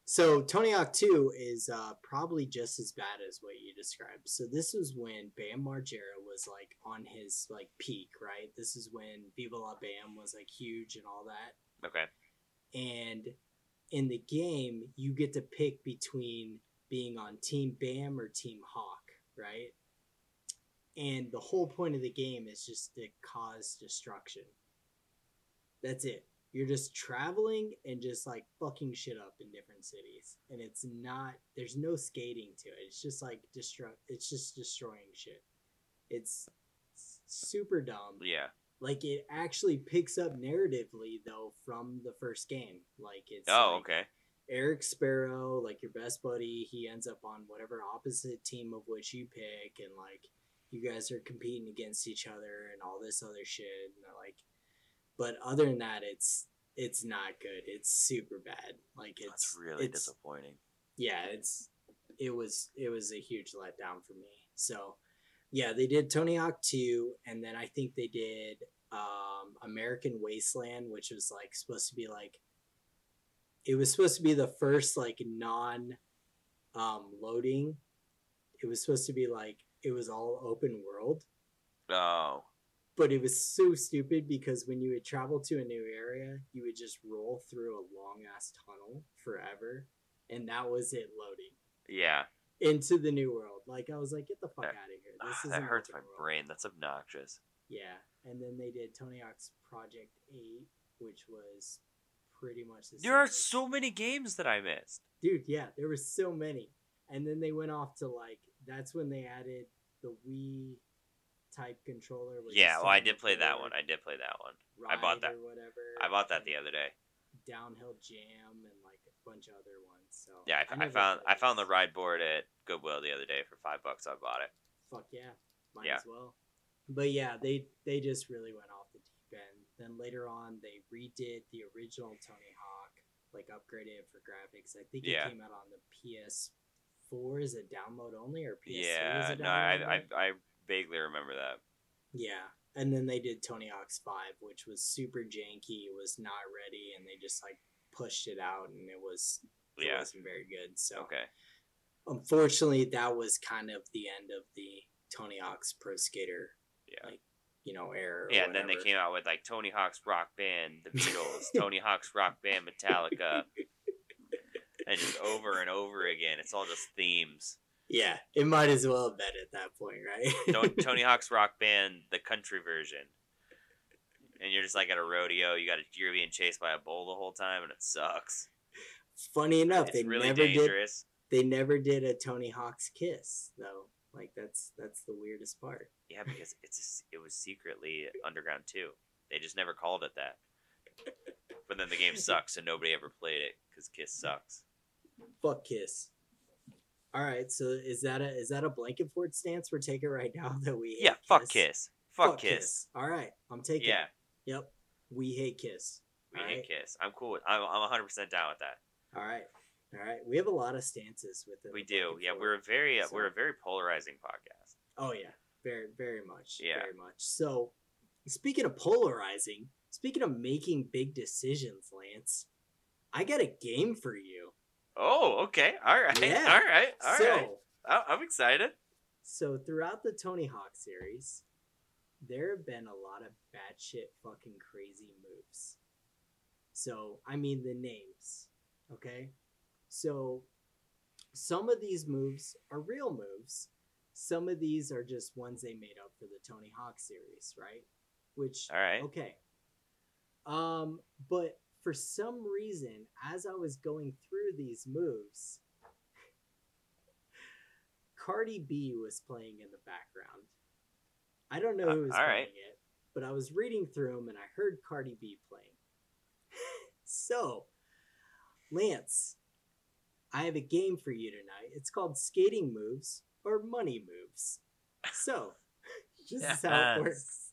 So Tony Hawk 2 is uh, probably just as bad as what you described. So this was when Bam Margera was like on his like peak, right? This is when Viva La Bam was like huge and all that. Okay. And in the game, you get to pick between being on Team Bam or Team Hawk, right? And the whole point of the game is just to cause destruction. That's it. You're just traveling and just like fucking shit up in different cities. And it's not there's no skating to it. It's just like destruct it's just destroying shit. It's super dumb Yeah. like it actually picks up narratively though from the first game. Like it's Oh, like, okay. Eric Sparrow, like your best buddy, he ends up on whatever opposite team of which you pick, and like you guys are competing against each other and all this other shit. And like, but other than that, it's it's not good. It's super bad. Like it's That's really it's, disappointing. yeah, it's it was it was a huge letdown for me. So yeah, they did Tony Hawk 2 and then I think they did um American Wasteland, which was like supposed to be like it was supposed to be the first like non um loading. It was supposed to be like it was all open world Oh, but it was so stupid because when you would travel to a new area, you would just roll through a long ass tunnel forever, and that was it loading yeah. into the new world. Like I was like, get the fuck That- out of here. This is that hurts my brain. That's obnoxious. Yeah, and then they did Tony Hawk's Project Eight, which was pretty much the same. There are so many games that I missed. dude. Yeah, there were so many, and then they went off to like that's when they added the Wii type controller. Yeah, well, I did play that one. I did play that one. I bought Ride that. or whatever. I bought that the other day. downhill jam and like a bunch of other ones. So Yeah, I, I never found I found the ride board at Goodwill the other day for five bucks. I bought it. Fuck yeah, might Yeah. as well. But yeah, they they just really went off the deep end. Then later on, they redid the original Tony Hawk, like upgraded it for graphics. I think Yeah. it came out on the PS4. Is it download only or PS3? is yeah, no, I, only? I I vaguely remember that. Yeah. And then they did Tony Hawk's 5, which was super janky. It was not ready, and they just like pushed it out, and it was it Yeah. wasn't very good. So Okay. unfortunately, that was kind of the end of the Tony Hawk's Pro Skater, Yeah. like you know, era. or Yeah, and then they came out with like Tony Hawk's Rock Band, The Beatles, Tony Hawk's Rock Band, Metallica, and just over and over again. It's all just themes. Yeah, it might as well have been at that point, right? Tony, Tony Hawk's Rock Band, the country version. And you're just like at a rodeo. You got to you're being chased by a bull the whole time, and it sucks. Funny enough, It's they really never did. dangerous. They never did a Tony Hawk's kiss though. Like that's that's the weirdest part. Yeah, because it's a it was secretly Underground 2. They just never called it that. But then the game sucks, and nobody ever played it because Kiss sucks. Fuck kiss. All right, so is that a is that a blanket fort stance we're taking right now that we hate Yeah, fuck Kiss. Fuck, Kiss. All right, I'm taking. Yeah, it. Yep. We hate Kiss. we All hate right. Kiss. I'm cool. With, I'm I'm 100 percent down with that. All right. All right. We have a lot of stances with it. We do. Yeah, we're a very uh, we're a very polarizing podcast. Oh yeah, very very much. Yeah. Very much. So, speaking of polarizing, speaking of making big decisions, Lance, I got a game for you. Oh, okay. All right. Yeah. All right. All so, right. I- I'm excited. so throughout the Tony Hawk series, there have been a lot of batshit fucking crazy moves. So, I mean the names, okay? So, some of these moves are real moves. Some of these are just ones they made up for the Tony Hawk series, right? Which All right. okay. Um, but for some reason, as I was going through these moves, Cardi B was playing in the background. I don't know Uh, who was all playing right. it, but I was reading through them and I heard Cardi B playing. so, Lance, I have a game for you tonight. It's called Skating Moves or Money Moves. So, this is how it works.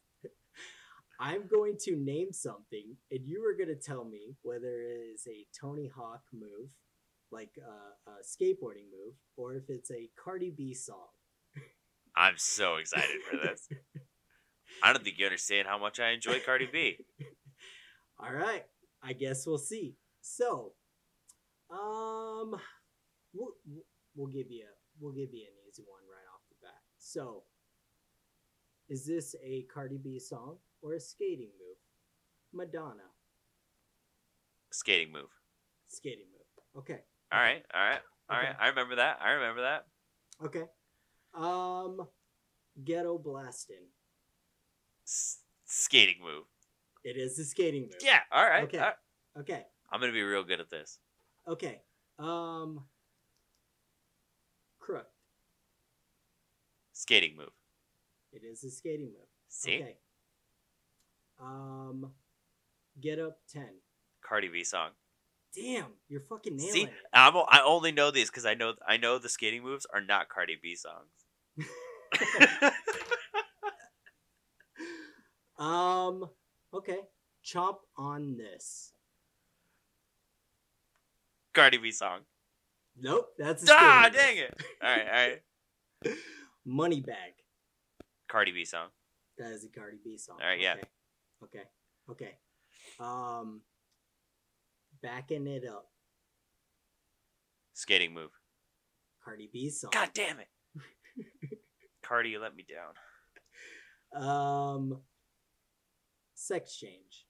I'm going to name something, and you are going to tell me whether it is a Tony Hawk move, like uh, a skateboarding move, or if it's a Cardi B song. I'm so excited for this. I don't think you understand how much I enjoy Cardi B. All right, I guess we'll see. So, um, we'll we'll give you a, we'll give you an easy one right off the bat. So, is this a Cardi B song or a skating move? Madonna Skating move. skating move. Okay. All right. All right. All right. Okay. I remember that. I remember that. Okay. Um, ghetto blasting. S- skating move. It is a skating move. Yeah. All right. Okay. all right. Okay. I'm gonna be real good at this. Okay. Um, crook. Skating move. It is a skating move. See? Okay. Um, Get Up Ten. Cardi B song. Damn, you're fucking nailing See, it. I'm, I only know these because I know I know the skating moves are not Cardi B songs. um, okay. Chomp on this. Cardi B song. Nope, that's a Ah, dang it! All right, all right. Money bag. Cardi B song. That is a Cardi B song. All right, yeah. Okay. Okay. Okay. Um, backing it up. Skating move. Cardi B song. God damn it. Cardi, you let me down. Um, sex change.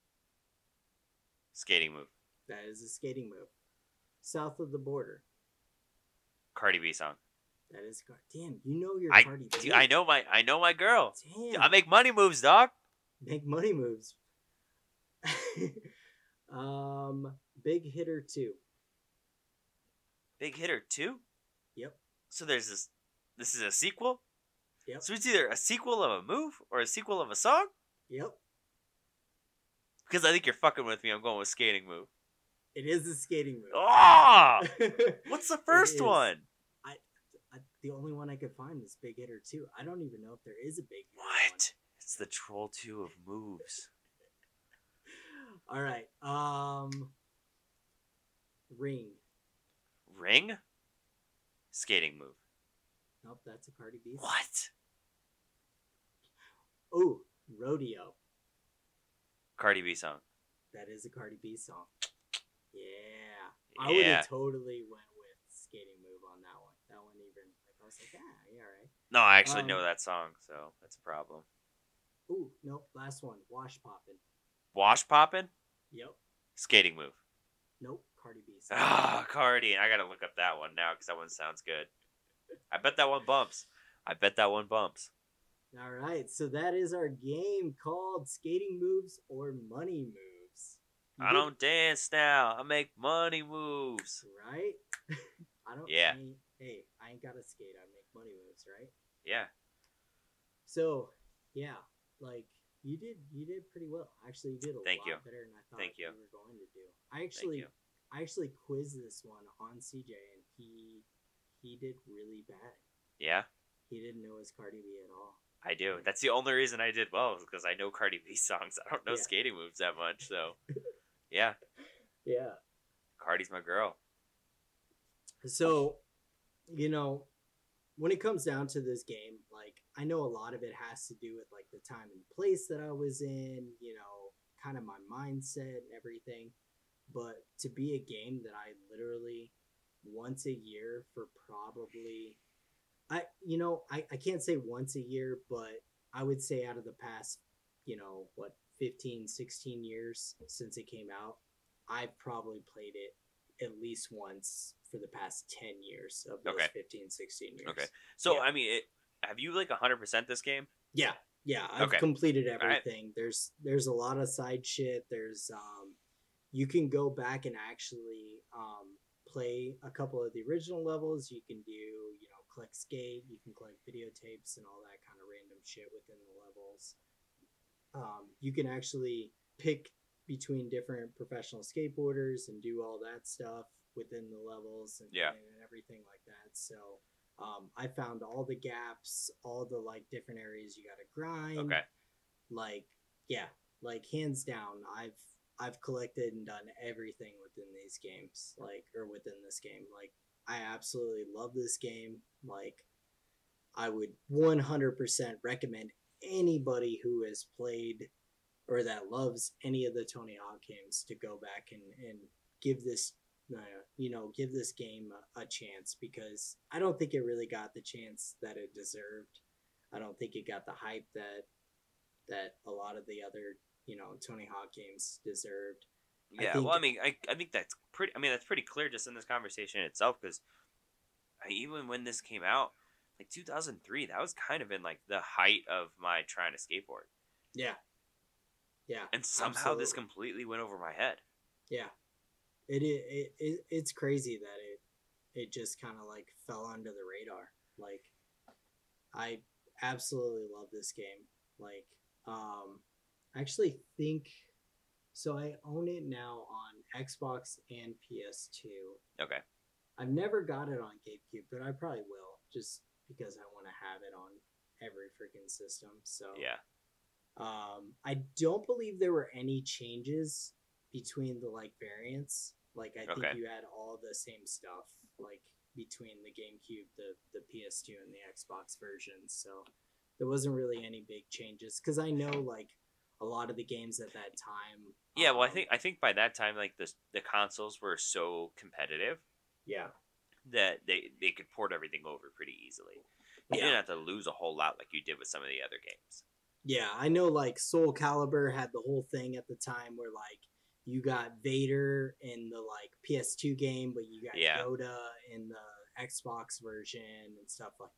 Skating move. That is a skating move. South of the border. Cardi B song. That is damn. You know your I Cardi dude, B. I know my I know my girl. Damn. I make money moves, dog. Make money moves. um, big hitter two. Big hitter two. Yep. So there's this. This is a sequel. Yep. So it's either a sequel of a move or a sequel of a song. Yep. Because I think you're fucking with me. I'm going with skating move. It is a skating move. Ah, what's the first one? I, the only one I could find is Big Hitter 2. I don't even know if there is a Big Hitter What? It's the Troll Two of moves. All right. Um, Ring. Ring. Skating move. Nope, that's a Cardi B. What? Oh, Rodeo. Cardi B song. That is a Cardi B song. Yeah. I would have totally went with skating move on that one. That one even like I was like, ah, yeah, all right. No, I actually Um, know that song, so that's a problem. Ooh, nope. Last one, Wash Poppin'. Wash poppin'. Yep. Skating move. Nope. Cardi B. Ah, Cardi. I gotta look up that one now because that one sounds good. I bet that one bumps. I bet that one bumps. All right, so that is our game called Skating Moves or Money Moves. I don't dance now. I make money moves. right. I don't. Yeah. I ain't- hey, I ain't got to skate. I make money moves, right? Yeah. So, yeah, like you did, you did pretty well. Actually, you did a Thank lot you. better than I thought Thank you. were going to do. I actually, you. I actually quizzed this one on CJ, and he he did really bad. Yeah, He didn't know his Cardi B at all. I do. That's the only reason I did well because I know Cardi B songs. I don't know Yeah. skating moves that much, so yeah. Yeah. Cardi's my girl. So, you know, when it comes down to this game, like I know a lot of it has to do with like the time and place that I was in, you know, kind of my mindset and everything. But to be a game that I literally once a year for probably I you know, I, I can't say once a year, but I would say out of the past, you know, what 15, 16 years since it came out, I've probably played it at least once for the past 10 years of those Okay. 15 16 years Okay. So Yeah. I mean, it, have you like hundred percent this game? yeah yeah i've Okay. completed right. everything there's there's a lot of side shit there's um you can go back and actually um play a couple of the original levels you can do you know collect skate you can collect videotapes and all that kind of random shit within the levels um you can actually pick between different professional skateboarders and do all that stuff within the levels and, Yeah. and everything like that so um, I found all the gaps, all the like different areas you got to grind. Okay. Like, yeah, like hands down, I've I've collected and done everything within these games, like or within this game. Like, I absolutely love this game. Like, I would 100% recommend anybody who has played or that loves any of the Tony Hawk games to go back and, and give this uh, you know, give this game a, a chance because I don't think it really got the chance that it deserved. I don't think it got the hype that that a lot of the other, you know, Tony Hawk games deserved. I Yeah. think- well, I mean, I, I think that's pretty. I mean, that's pretty clear just in this conversation itself because even when this came out, like 2003, that was kind of in like the height of my trying to skateboard, Yeah. Yeah. and somehow this completely went over my head. Yeah. It, it, it, it it's crazy that it it just kind of like fell under the radar. Like I absolutely love this game. Like um I actually think so. I own it now on Xbox and PS2. Okay. I've never got it on GameCube, but I probably will just because I want to have it on every freaking system. So Yeah. um, I don't believe there were any changes between the like variants. Like I think Okay. you had all the same stuff like between the GameCube, the the PS2, and the Xbox versions. So there wasn't really any big changes because I know like a lot of the games at that time. Yeah, well, I um, think I think by that time, like the the consoles were so competitive yeah, that they they could port everything over pretty easily. You Yeah. didn't have to lose a whole lot like you did with some of the other games. Yeah, I know like Soul Calibur had the whole thing at the time where like you got Vader in the like PS2 game, but you got Yeah. Yoda in the Xbox version and stuff like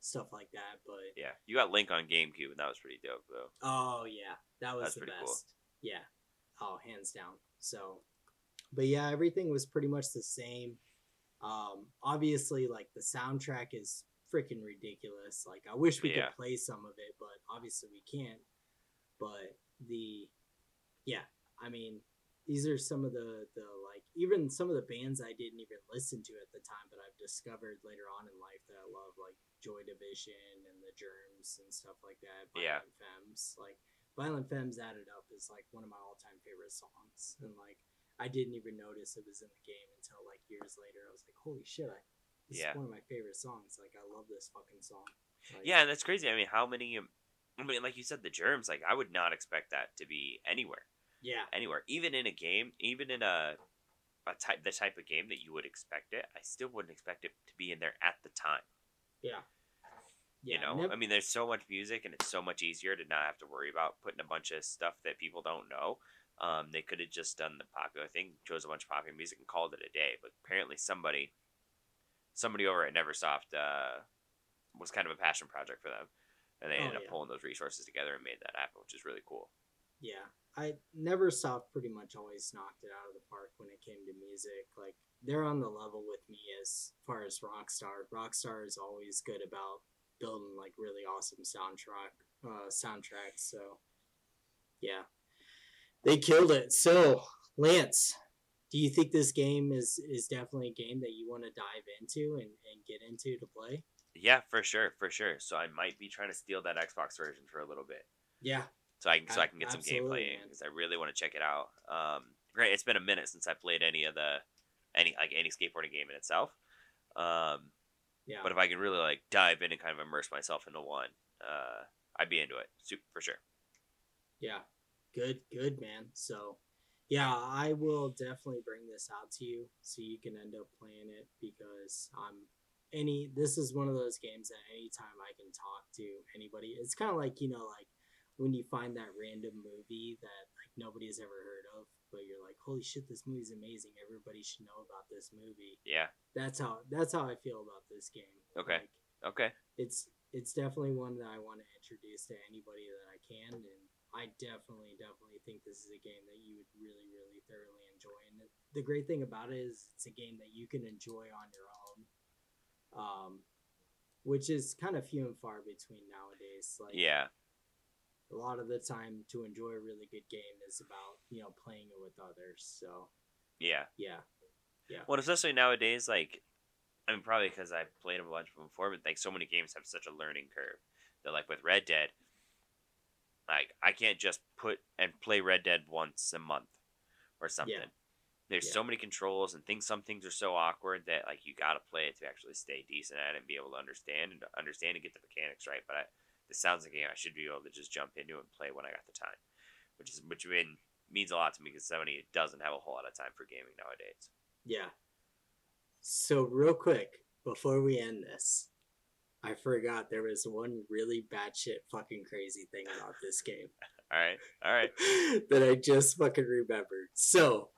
stuff like that. But Yeah, you got Link on GameCube, and that was pretty dope though. oh yeah, that was That's the best. cool. Yeah. Oh, hands down. So but yeah, everything was pretty much the same. Um obviously like the soundtrack is freaking ridiculous. Like I wish we Yeah. could play some of it, but obviously we can't. But the yeah, I mean, these are some of the the like even some of the bands I didn't even listen to at the time, but I've discovered later on in life that I love, like Joy Division and the Germs and stuff like that. Yeah. Violent Femmes, like Violent Femmes Add It Up is like one of my all time favorite songs, and like I didn't even notice it was in the game until like years later. I was like, holy shit, I, this Yeah. is one of my favorite songs. Like I love this fucking song. Like, Yeah, and that's crazy. I mean, how many? I mean, like you said, the germs. Like, I would not expect that to be anywhere, yeah, anywhere, even in a game, even in a a type the type of game that you would expect it. I still wouldn't expect it to be in there at the time. yeah. you know, I mean, there's so much music, and it's so much easier to not have to worry about putting a bunch of stuff that people don't know. Um, they could have just done the popular thing, chose a bunch of popular music, and called it a day. But apparently, somebody, somebody over at NeverSoft, uh, was kind of a passion project for them, and they Oh, ended up pulling those resources together and made that happen, which is really cool. yeah i Neversoft pretty much always knocked it out of the park when it came to music. Like they're on the level with me as far as rockstar rockstar is always good about building like really awesome soundtrack uh soundtracks so yeah. They killed it. So lance do you think this game is is definitely a game that you want to dive into and, and get into to play? Yeah, for sure, for sure. So I might be trying to steal that Xbox version for a little bit. yeah so I can so I can get some gameplay in because I really want to check it out. Um, great, it's been a minute since I played any of the any like any skateboarding game in itself. Um, yeah but if I can really like dive in and kind of immerse myself into one, uh, I'd be into it, super for sure. Yeah. Good, good, man. So, yeah, I will definitely bring this out to you so you can end up playing it because I'm any this is one of those games that anytime I can talk to anybody, it's kind of like, you know, like when you find that random movie that like nobody has ever heard of, but you're like, "Holy shit, this movie's amazing. Everybody should know about this movie." Yeah. That's how that's how I feel about this game. Okay. Like, Okay. it's it's definitely one that I want to introduce to anybody that I can, and I definitely definitely think this is a game that you would really really thoroughly enjoy. And the, the great thing about it is it's a game that you can enjoy on your own, um, which is kind of few and far between nowadays. Like Yeah. A lot of the time to enjoy a really good game is about you know playing it with others. So Yeah. yeah, Yeah. Well, especially nowadays, like, I mean, probably because I've played a bunch before, but like so many games have such a learning curve that, like, with Red Dead, like I can't just put and play Red Dead once a month or something. There's Yeah. so many controls and things. Some things are so awkward that like you gotta play it to actually stay decent at it and be able to understand and understand and get the mechanics right. But I, this sounds like a game I should be able to just jump into and play when I got the time, which is which mean, means a lot to me because somebody doesn't have a whole lot of time for gaming nowadays. Yeah. So real quick before we end this, I forgot there was one really batshit fucking crazy thing about this game All right, all right. that I just fucking remembered. So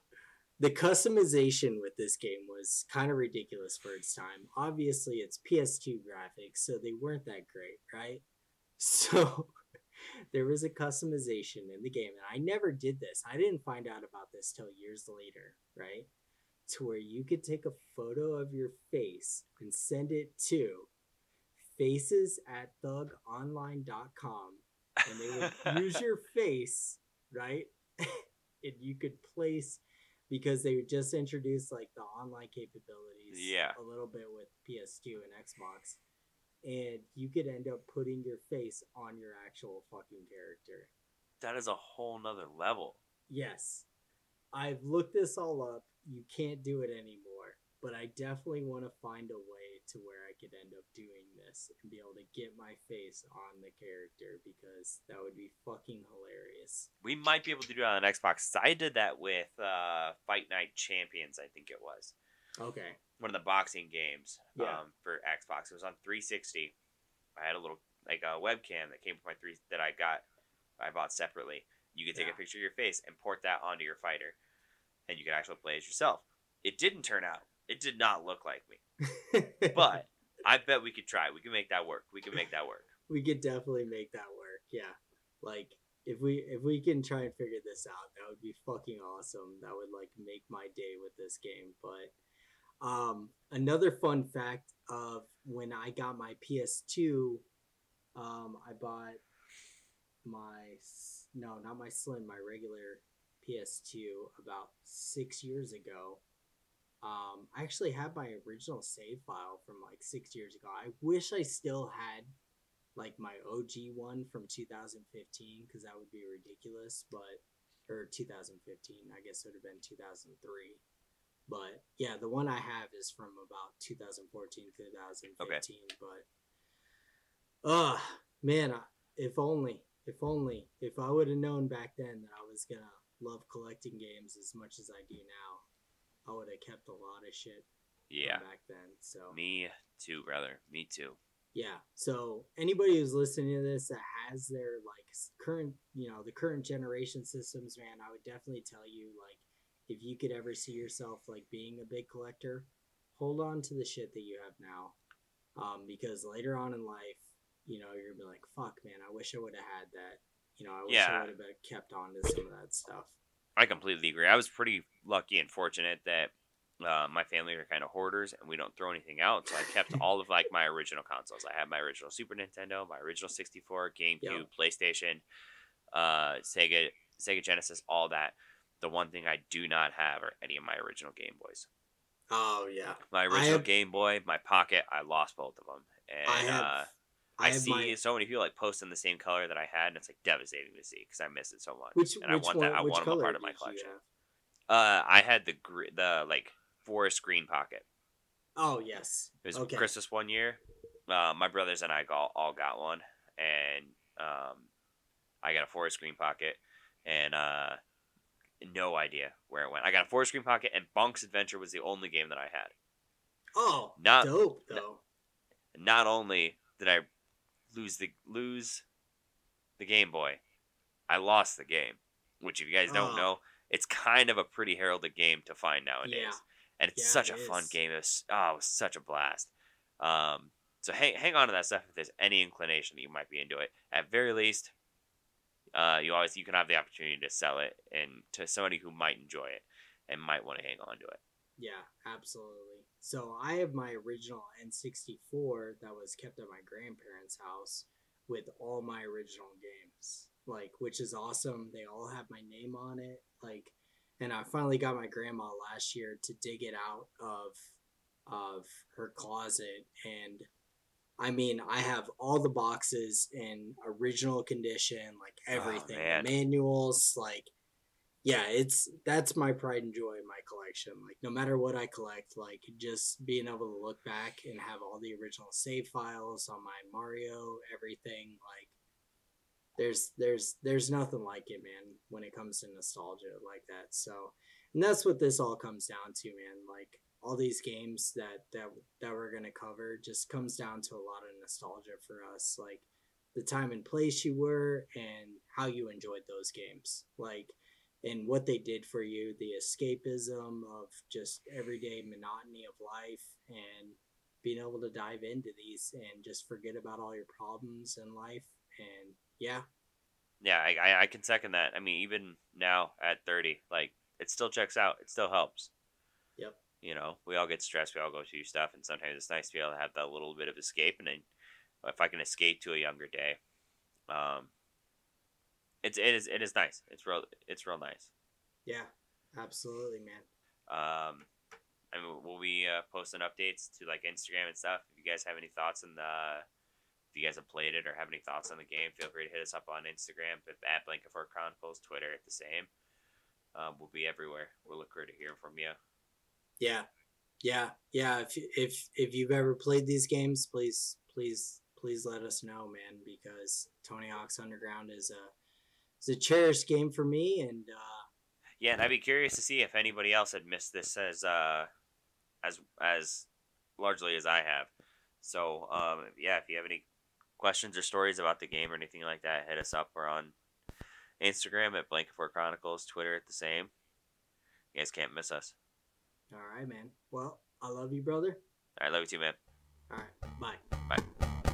the customization with this game was kind of ridiculous for its time. Obviously, it's PS2 graphics, so they weren't that great, right? So there was a customization in the game, and I never did this. I didn't find out about this till years later, right? To where you could take a photo of your face and send it to faces at thugonline.com and they would use your face, right? and you could place because they just introduced like the online capabilities Yeah. a little bit with PS2 and Xbox. And you could end up putting your face on your actual fucking character. That is a whole nother level. Yes. I've looked this all up. You can't do it anymore. But I definitely want to find a way to where I could end up doing this and be able to get my face on the character because that would be fucking hilarious. We might be able to do it on Xbox. 'cause I did that with uh, Fight Night Champions, I think it was. Okay. One of the boxing games Yeah. um, for Xbox. It was on 360. I had a little like a webcam that came with my three that I got I bought separately. You could take Yeah. a picture of your face and port that onto your fighter, and you could actually play as yourself. It didn't turn out. It did not look like me, but I bet we could try. We can make that work. We can make that work. we could definitely make that work. Yeah. Like if we if we can try and figure this out, that would be fucking awesome. That would like make my day with this game. But um another fun fact of when I got my PS2, um I bought my no, not my slim, my regular PS2 about 6 years ago. Um, I actually have my original save file from like six years ago. I wish I still had like my OG one from 2015 because that would be ridiculous. But or 2015, I guess it would have been 2003. But yeah, the one I have is from about 2014, 2015. But uh man, if only, if only, if I would have known back then that I was gonna love collecting games as much as I do now, I would have kept a lot of shit Yeah, back then. So me too, brother. Me too. yeah. So anybody who's listening to this that has their like current, you know, the current generation systems, man, I would definitely tell you like if you could ever see yourself like being a big collector, hold on to the shit that you have now. Um, because later on in life, you know, you're gonna be like, fuck man, I wish I would have had that. You know, I wish Yeah. I would have kept on to some of that stuff. I completely agree. I was pretty lucky and fortunate that uh, my family are kind of hoarders and we don't throw anything out. So I kept all of like my original consoles. I had my original Super Nintendo, my original 64, GameCube, Yeah. PlayStation, uh, Sega, Sega Genesis, all that. The one thing I do not have are any of my original Game Boys. Oh yeah. My original have- Game Boy, my pocket, I lost both of them. And I have uh, I I, see my- so many people like posting the same color that I had, and it's like devastating to see because I miss it so much. which and I want one, that. I want them a part of my collection. Uh, I had the gr- the like forest green pocket. Oh yes. It was okay. Christmas one year. Uh, my brothers and I all, all got one, and um, I got a forest green pocket, and uh, no idea where it went. I got a forest green pocket, and Bonk's Adventure was the only game that I had. Oh, Not- dope though. Not only did I lose the lose the Game Boy, I lost the game. Which, if you guys don't Oh. know, it's kind of a pretty heralded game to find nowadays. Yeah. and it's Yeah, such a it fun game. It was, oh, it was such a blast. Um, so hang hang on to that stuff if there's any inclination that you might be into it. At very least, uh, you always you can have the opportunity to sell it and to somebody who might enjoy it and might want to hang on to it. Yeah, absolutely. So I have my original N64 that was kept at my grandparents' house with all my original games. Like, which is awesome. They all have my name on it. Like, and I finally got my grandma last year to dig it out of of her closet and I mean, I have all the boxes in original condition, like oh, everything. man. the manuals, like yeah, it's that's my pride and joy in my collection. Like no matter what I collect, like just being able to look back and have all the original save files on my Mario, everything, like there's there's there's nothing like it, man, when it comes to nostalgia like that. So and that's what this all comes down to, man. Like all these games that that that we're gonna cover just comes down to a lot of nostalgia for us. Like the time and place you were and how you enjoyed those games. Like and what they did for you, the escapism of just everyday monotony of life and being able to dive into these and just forget about all your problems in life and yeah, Yeah, I, I can second that. I mean, even now at 30, like, it still checks out. It still helps. You know, we all get stressed. We all go through stuff. And sometimes it's nice to be able to have that little bit of escape. And then if I can escape to a younger day, um, It's it is it is nice. It's real it's real nice. Yeah, absolutely, man. Um, I mean, we'll be uh, posting updates to like Instagram and stuff. If you guys have any thoughts on the, if you guys have played it or have any thoughts on the game, feel free to hit us up on Instagram at Blanket Fort Chronicles, Twitter at the same. Um, we'll be everywhere. We'll look forward to hearing from you. Yeah, yeah, yeah. If if if you've ever played these games, please please please let us know, man, because Tony Hawk's Underground is a is a cherished game for me, and uh, yeah, and I'd be curious to see if anybody else had missed this as uh as as largely as I have. So um, yeah, if you have any questions or stories about the game or anything like that, hit us up. We're on Instagram at Blanket Fort Chronicles, Twitter at the same. You guys can't miss us. All right, man. Well, I love you, brother. I love you too, man. All right. Bye. Bye.